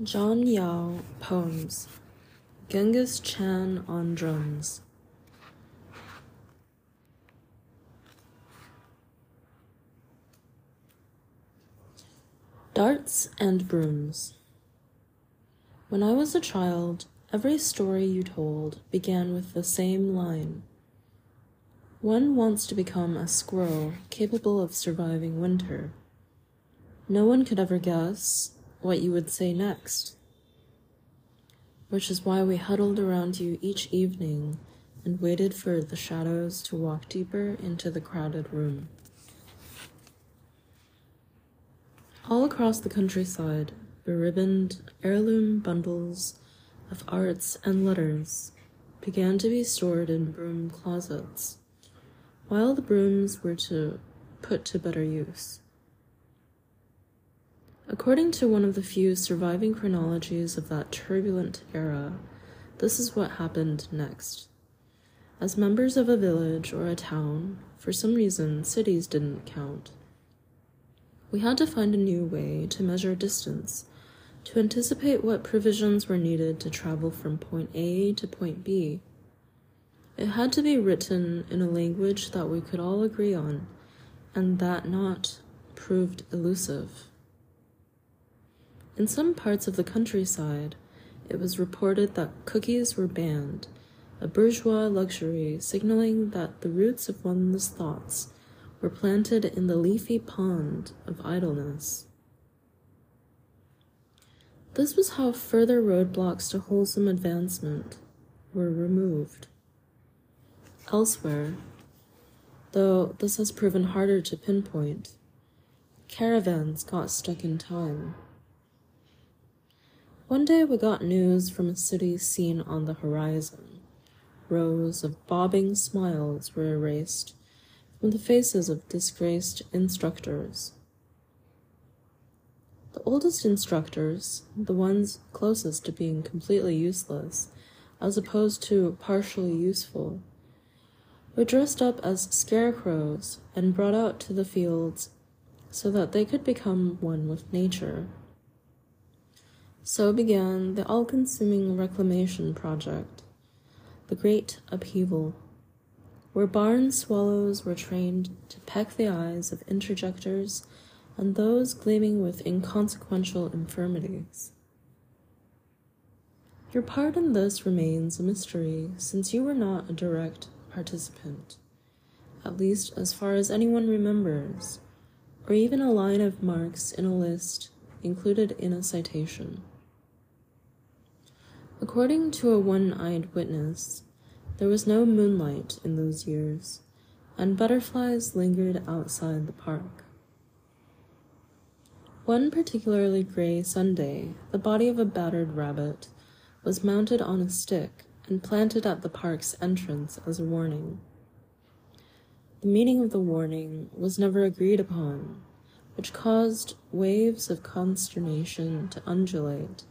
John Yau Poems Genghis Chan on Drums Darts and Brooms When I was a child, every story you told began with the same line. One wants to become a squirrel capable of surviving winter. No one could ever guess what you would say next. Which is why we huddled around you each evening and waited for the shadows to walk deeper into the crowded room. All across the countryside, beribboned heirloom bundles of arts and letters began to be stored in broom closets, while the brooms were to put to better use. According to one of the few surviving chronologies of that turbulent era, this is what happened next. As members of a village or a town, for some reason cities didn't count. We had to find a new way to measure distance, to anticipate what provisions were needed to travel from point A to point B. It had to be written in a language that we could all agree on, and that not proved elusive. In some parts of the countryside, it was reported that cookies were banned, a bourgeois luxury signaling that the roots of one's thoughts were planted in the leafy pond of idleness. This was how further roadblocks to wholesome advancement were removed. Elsewhere, though this has proven harder to pinpoint, caravans got stuck in time. One day we got news from a city seen on the horizon. Rows of bobbing smiles were erased from the faces of disgraced instructors. The oldest instructors, the ones closest to being completely useless, as opposed to partially useful, were dressed up as scarecrows and brought out to the fields so that they could become one with nature. So began the all consuming reclamation project, the great upheaval, where barn swallows were trained to peck the eyes of interjectors and those gleaming with inconsequential infirmities. Your part in this remains a mystery since you were not a direct participant, at least as far as anyone remembers, or even a line of marks in a list included in a citation. According to a one eyed witness, there was no moonlight in those years, and butterflies lingered outside the park. One particularly gray Sunday, the body of a battered rabbit was mounted on a stick and planted at the park's entrance as a warning. The meaning of the warning was never agreed upon, which caused waves of consternation to undulate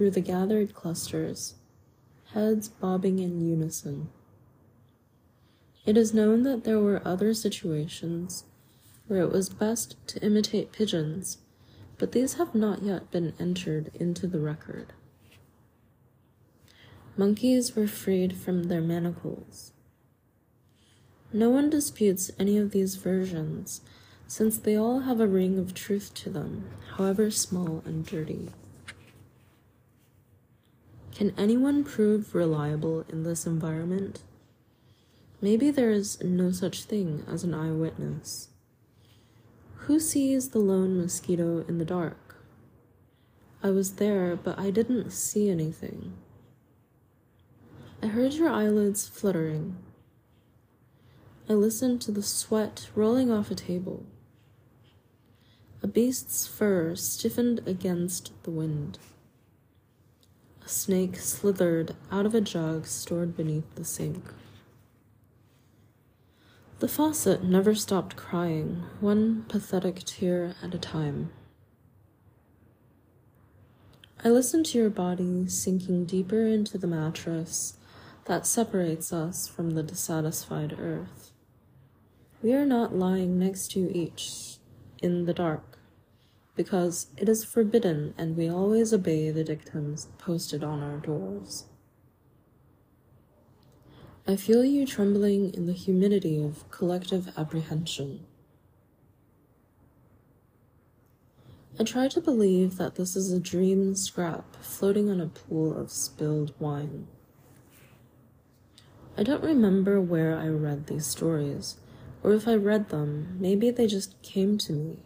through the gathered clusters, heads bobbing in unison. It is known that there were other situations where it was best to imitate pigeons, but these have not yet been entered into the record. Monkeys were freed from their manacles. No one disputes any of these versions, since they all have a ring of truth to them, however small and dirty. Can anyone prove reliable in this environment? Maybe there is no such thing as an eyewitness. Who sees the lone mosquito in the dark? I was there, but I didn't see anything. I heard your eyelids fluttering. I listened to the sweat rolling off a table. A beast's fur stiffened against the wind snake slithered out of a jug stored beneath the sink. The faucet never stopped crying, one pathetic tear at a time. I listened to your body sinking deeper into the mattress that separates us from the dissatisfied earth. We are not lying next to each in the dark, because it is forbidden and we always obey the dictums posted on our doors. I feel you trembling in the humidity of collective apprehension. I try to believe that this is a dream scrap floating on a pool of spilled wine. I don't remember where I read these stories, or if I read them, maybe they just came to me.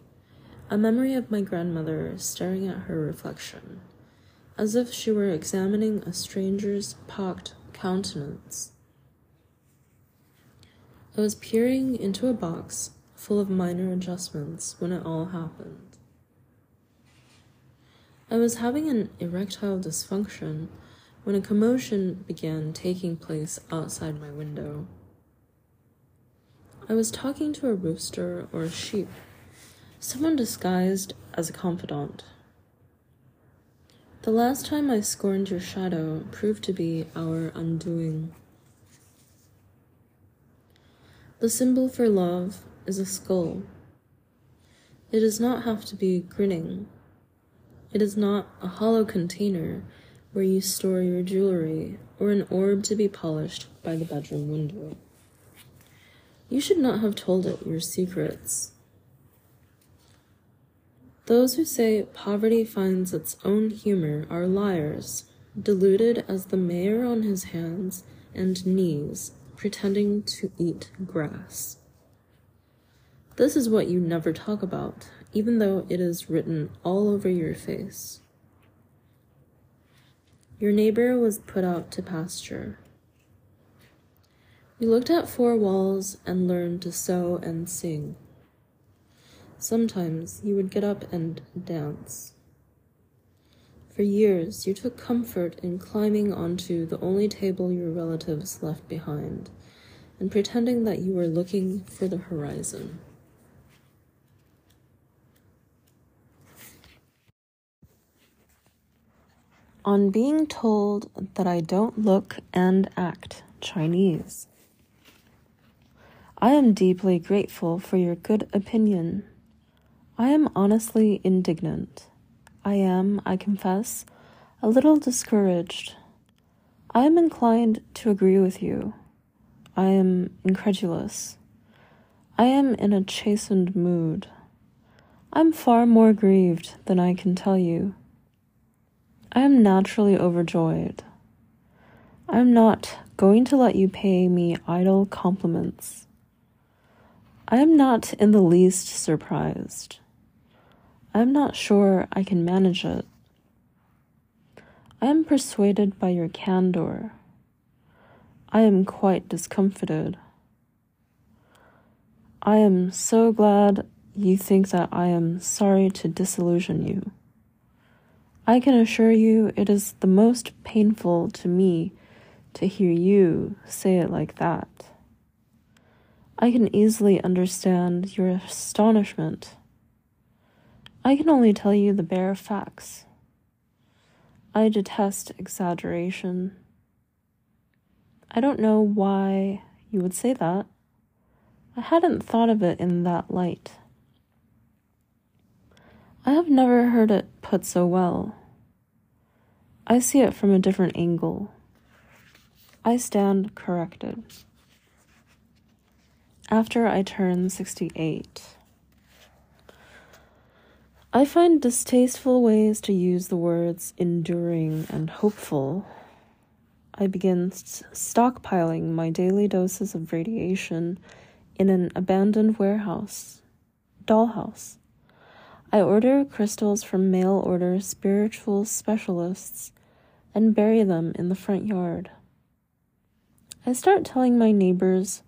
A memory of my grandmother staring at her reflection, as if she were examining a stranger's pocked countenance. I was peering into a box full of minor adjustments when it all happened. I was having an erectile dysfunction when a commotion began taking place outside my window. I was talking to a rooster or a sheep, someone disguised as a confidant. The last time I scorned your shadow proved to be our undoing. The symbol for love is a skull. It does not have to be grinning. It is not a hollow container where you store your jewelry or an orb to be polished by the bedroom window. You should not have told it your secrets. Those who say poverty finds its own humor are liars, deluded as the mayor on his hands and knees, pretending to eat grass. This is what you never talk about, even though it is written all over your face. Your neighbor was put out to pasture. We looked at four walls and learned to sew and sing. Sometimes you would get up and dance. For years, you took comfort in climbing onto the only table your relatives left behind and pretending that you were looking for the horizon. On being told that I don't look and act Chinese. I am deeply grateful for your good opinion. I am honestly indignant. I am, I confess, a little discouraged. I am inclined to agree with you. I am incredulous. I am in a chastened mood. I'm far more grieved than I can tell you. I am naturally overjoyed. I am not going to let you pay me idle compliments. I am not in the least surprised. I am not sure I can manage it. I am persuaded by your candor. I am quite discomfited. I am so glad you think that I am sorry to disillusion you. I can assure you it is the most painful to me to hear you say it like that. I can easily understand your astonishment. I can only tell you the bare facts. I detest exaggeration. I don't know why you would say that. I hadn't thought of it in that light. I have never heard it put so well. I see it from a different angle. I stand corrected after I turn 68. I find distasteful ways to use the words enduring and hopeful. I begin stockpiling my daily doses of radiation in an abandoned warehouse, dollhouse. I order crystals from mail order spiritual specialists and bury them in the front yard. I start telling my neighbors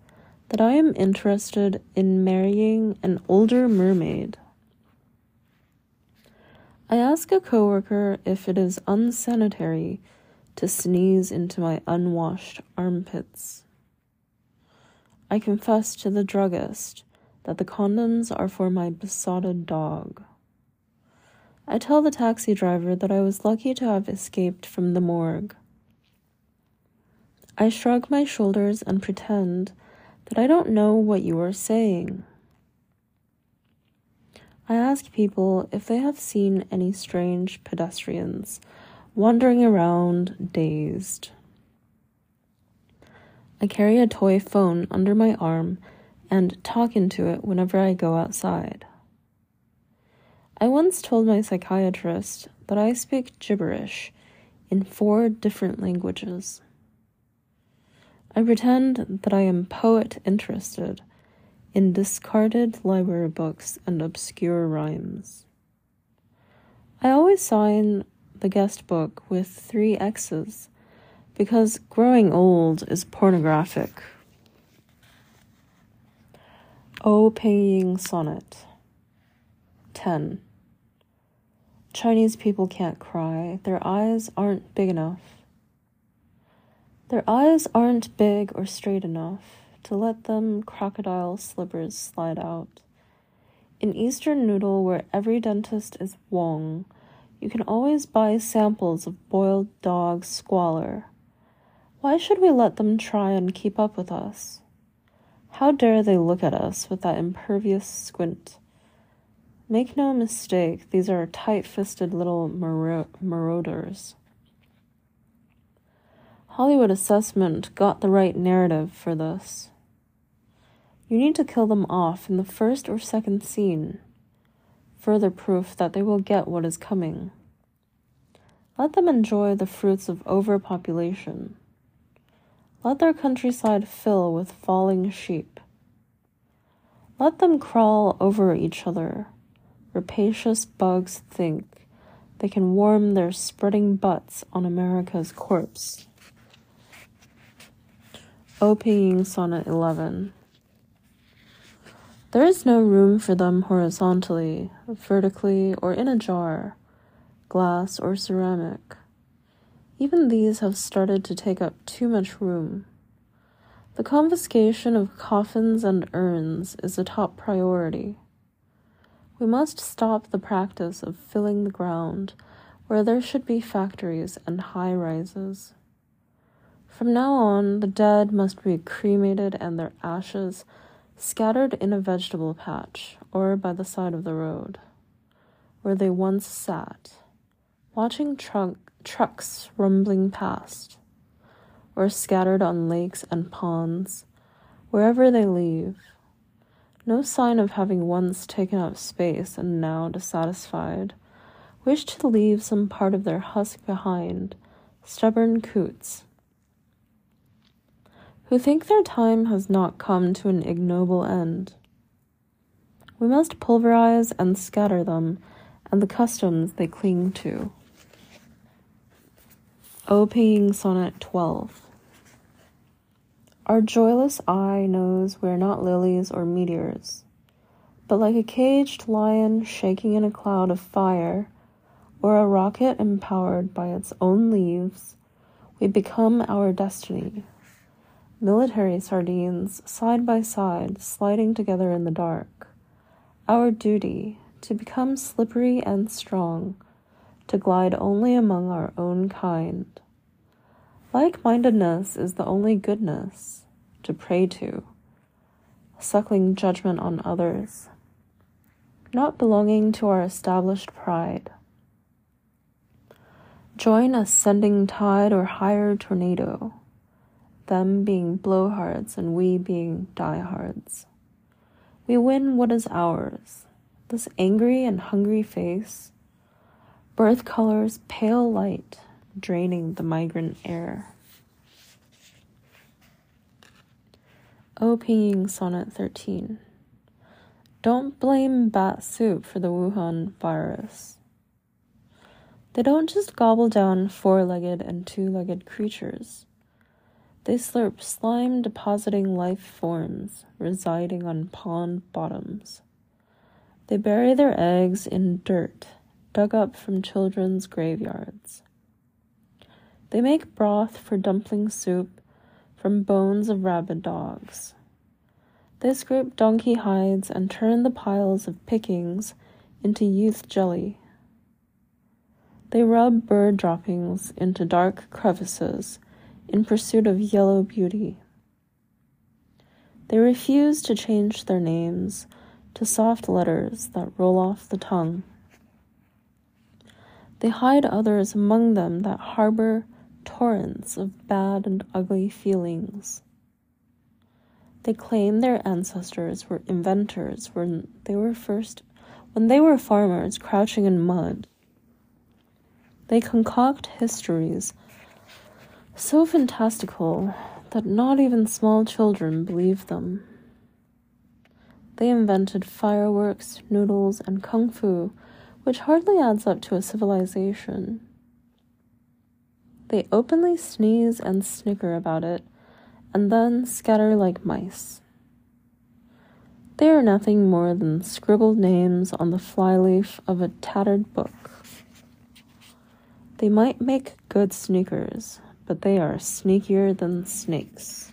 that I am interested in marrying an older mermaid. I ask a coworker if it is unsanitary to sneeze into my unwashed armpits. I confess to the druggist that the condoms are for my besotted dog. I tell the taxi driver that I was lucky to have escaped from the morgue. I shrug my shoulders and pretend that I don't know what you are saying. I ask people if they have seen any strange pedestrians wandering around dazed. I carry a toy phone under my arm and talk into it whenever I go outside. I once told my psychiatrist that I speak gibberish in four different languages. I pretend that I am poet interested in discarded library books and obscure rhymes. I always sign the guest book with three X's because growing old is pornographic. O Pei Sonnet 10. Chinese people can't cry, their eyes aren't big enough. Their eyes aren't big or straight enough to let them crocodile slippers slide out. In Eastern Noodle, where every dentist is Wong, you can always buy samples of boiled dog squalor. Why should we let them try and keep up with us? How dare they look at us with that impervious squint? Make no mistake, these are tight fisted little marauders. Hollywood Assessment got the right narrative for this. You need to kill them off in the first or second scene, further proof that they will get what is coming. Let them enjoy the fruits of overpopulation. Let their countryside fill with falling sheep. Let them crawl over each other. Rapacious bugs think they can warm their spreading butts on America's corpse. O Sonnet 11 There is no room for them horizontally, vertically, or in a jar, glass or ceramic. Even these have started to take up too much room. The confiscation of coffins and urns is a top priority. We must stop the practice of filling the ground where there should be factories and high rises. From now on, the dead must be cremated and their ashes scattered in a vegetable patch or by the side of the road, where they once sat, watching trunk trucks rumbling past, or scattered on lakes and ponds, wherever they leave. No sign of having once taken up space and now dissatisfied, wish to leave some part of their husk behind, stubborn coots, who think their time has not come to an ignoble end. We must pulverize and scatter them and the customs they cling to. O Sonnet 12 Our joyless eye knows we're not lilies or meteors, but like a caged lion shaking in a cloud of fire, or a rocket empowered by its own leaves, we become our destiny. Military sardines, side by side, sliding together in the dark. Our duty, to become slippery and strong to glide only among our own kind. Like mindedness is the only goodness to pray to, suckling judgment on others, not belonging to our established pride. Join a sending tide or higher tornado, them being blowhards and we being diehards. We win what is ours, this angry and hungry face birth colors pale light draining the migrant air. O Ping Sonnet 13 Don't blame bat soup for the Wuhan virus. They don't just gobble down four legged and two legged creatures. They slurp slime depositing life forms residing on pond bottoms. They bury their eggs in dirt dug up from children's graveyards. They make broth for dumpling soup from bones of rabid dogs. They scrape donkey hides and turn the piles of pickings into youth jelly. They rub bird droppings into dark crevices in pursuit of yellow beauty. They refuse to change their names to soft letters that roll off the tongue. They hide others among them that harbor torrents of bad and ugly feelings. They claim their ancestors were inventors when they were first when they were farmers crouching in mud. They concoct histories so fantastical that not even small children believe them. They invented fireworks, noodles, and kung fu, which hardly adds up to a civilization. They openly sneeze and snicker about it, and then scatter like mice. They are nothing more than scribbled names on the flyleaf of a tattered book. They might make good sneakers, but they are sneakier than snakes.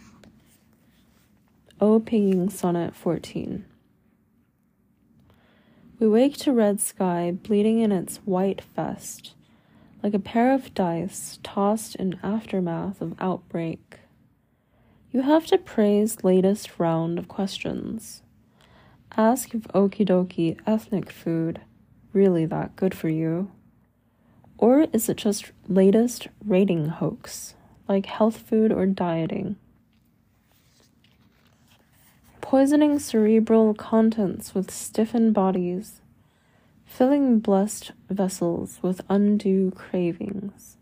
O Pinyin Sonnet 14 We wake to red sky bleeding in its white vest, like a pair of dice tossed in aftermath of outbreak. You have to praise latest round of questions. Ask if okidoki ethnic food really that good for you. Or is it just latest rating hoax, like health food or dieting? Poisoning cerebral contents with stiffened bodies, filling blessed vessels with undue cravings.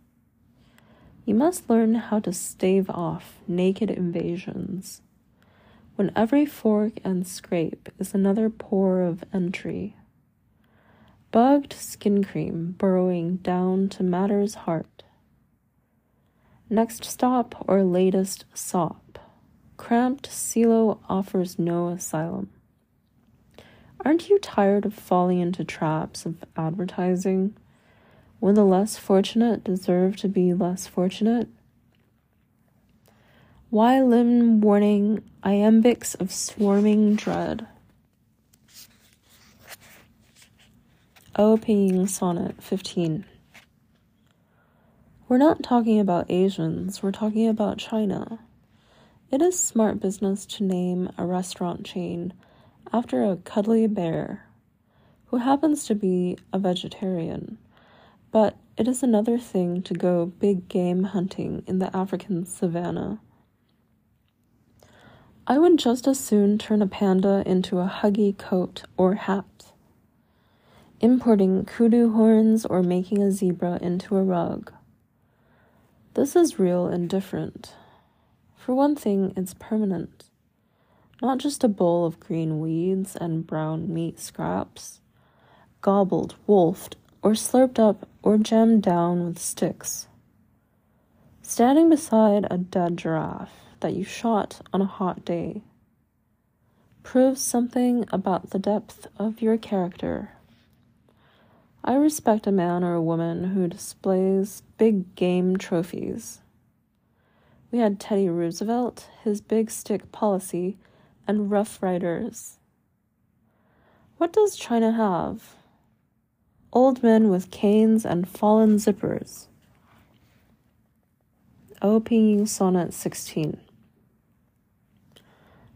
You must learn how to stave off naked invasions, when every fork and scrape is another pore of entry bugged skin cream burrowing down to matter's heart. Next stop or latest sop. Cramped silo offers no asylum. Aren't you tired of falling into traps of advertising when the less fortunate deserve to be less fortunate? Why limb warning iambics of swarming dread? O Ping Sonnet 15. We're not talking about Asians, we're talking about China. It is smart business to name a restaurant chain after a cuddly bear who happens to be a vegetarian, but it is another thing to go big game hunting in the African savannah. I would just as soon turn a panda into a huggy coat or hat importing kudu horns or making a zebra into a rug. This is real and different. For one thing, it's permanent. Not just a bowl of green weeds and brown meat scraps, gobbled, wolfed, or slurped up or jammed down with sticks. Standing beside a dead giraffe that you shot on a hot day proves something about the depth of your character I respect a man or a woman who displays big game trophies. We had Teddy Roosevelt, his big stick policy, and Rough Riders. What does China have? Old men with canes and fallen zippers. O Ping Sonnet 16.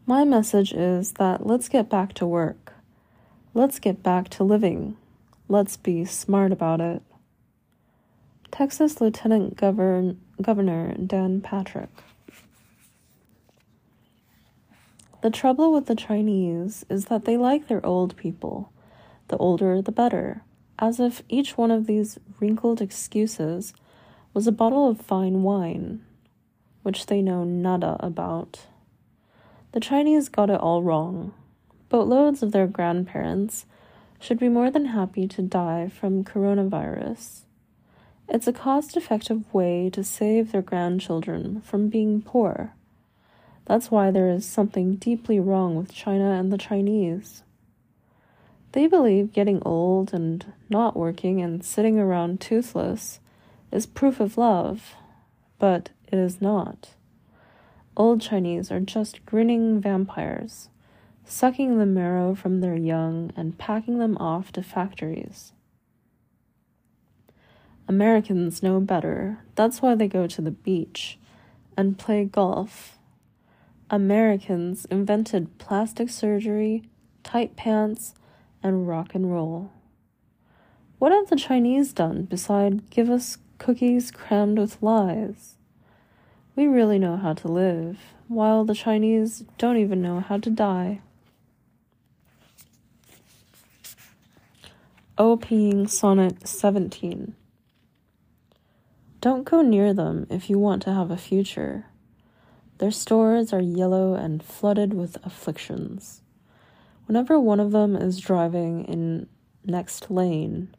My message is that let's get back to work. Let's get back to living. Let's be smart about it. Texas Lieutenant Govern- Governor Dan Patrick. The trouble with the Chinese is that they like their old people. The older, the better, as if each one of these wrinkled excuses was a bottle of fine wine, which they know nada about. The Chinese got it all wrong. Boatloads of their grandparents should be more than happy to die from coronavirus. It's a cost effective way to save their grandchildren from being poor. That's why there is something deeply wrong with China and the Chinese. They believe getting old and not working and sitting around toothless is proof of love, but it is not. Old Chinese are just grinning vampires sucking the marrow from their young and packing them off to factories. Americans know better. That's why they go to the beach and play golf. Americans invented plastic surgery, tight pants, and rock and roll. What have the Chinese done beside give us cookies crammed with lies? We really know how to live, while the Chinese don't even know how to die. O Ping Sonnet 17 Don't go near them if you want to have a future. Their stores are yellow and flooded with afflictions. Whenever one of them is driving in next lane,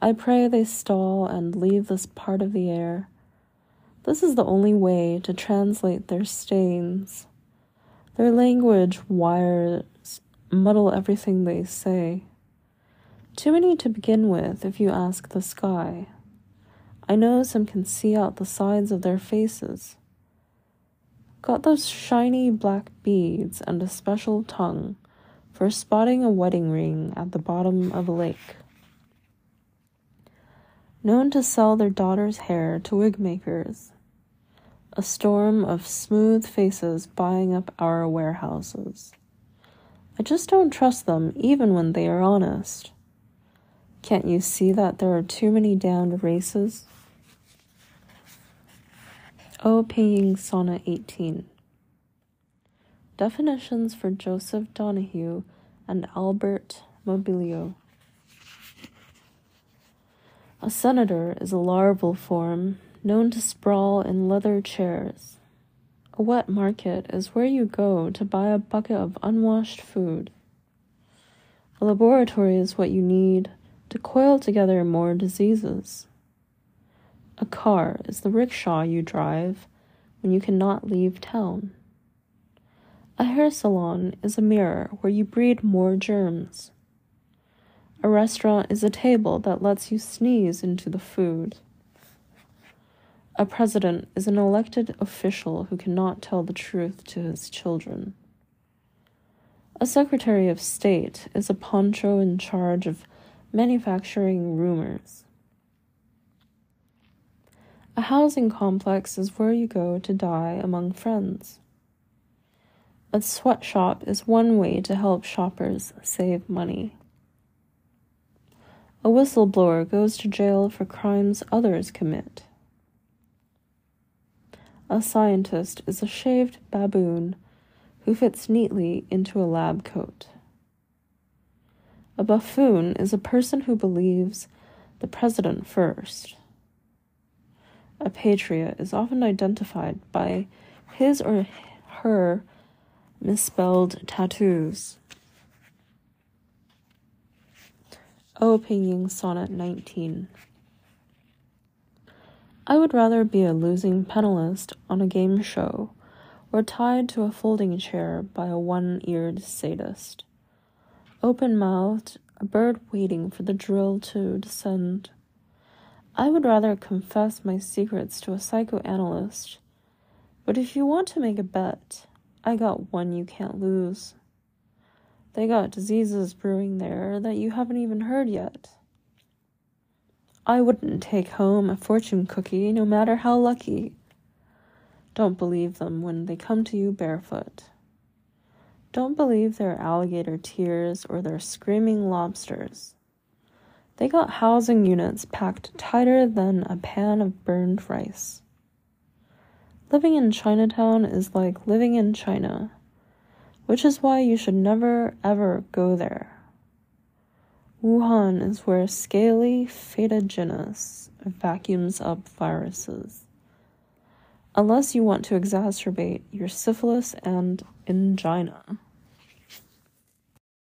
I pray they stall and leave this part of the air. This is the only way to translate their stains. Their language wires muddle everything they say. Too many to begin with if you ask the sky. I know some can see out the sides of their faces. Got those shiny black beads and a special tongue for spotting a wedding ring at the bottom of a lake. Known to sell their daughter's hair to wig makers. A storm of smooth faces buying up our warehouses. I just don't trust them even when they are honest. Can't you see that there are too many downed races? O Paying Sonnet 18. Definitions for Joseph Donahue and Albert Mobilio. A senator is a larval form known to sprawl in leather chairs. A wet market is where you go to buy a bucket of unwashed food. A laboratory is what you need to coil together more diseases. A car is the rickshaw you drive when you cannot leave town. A hair salon is a mirror where you breed more germs. A restaurant is a table that lets you sneeze into the food. A president is an elected official who cannot tell the truth to his children. A secretary of state is a poncho in charge of manufacturing rumors. A housing complex is where you go to die among friends. A sweatshop is one way to help shoppers save money. A whistleblower goes to jail for crimes others commit. A scientist is a shaved baboon who fits neatly into a lab coat. A buffoon is a person who believes the president first. A patriot is often identified by his or her misspelled tattoos. O Pinyin Sonnet 19 I would rather be a losing panelist on a game show or tied to a folding chair by a one eared sadist open mouthed, a bird waiting for the drill to descend. I would rather confess my secrets to a psychoanalyst, but if you want to make a bet, I got one you can't lose. They got diseases brewing there that you haven't even heard yet. I wouldn't take home a fortune cookie no matter how lucky. Don't believe them when they come to you barefoot. Don't believe their alligator tears or their screaming lobsters. They got housing units packed tighter than a pan of burned rice. Living in Chinatown is like living in China, which is why you should never ever go there. Wuhan is where scaly Feta vacuums up viruses. Unless you want to exacerbate your syphilis and angina.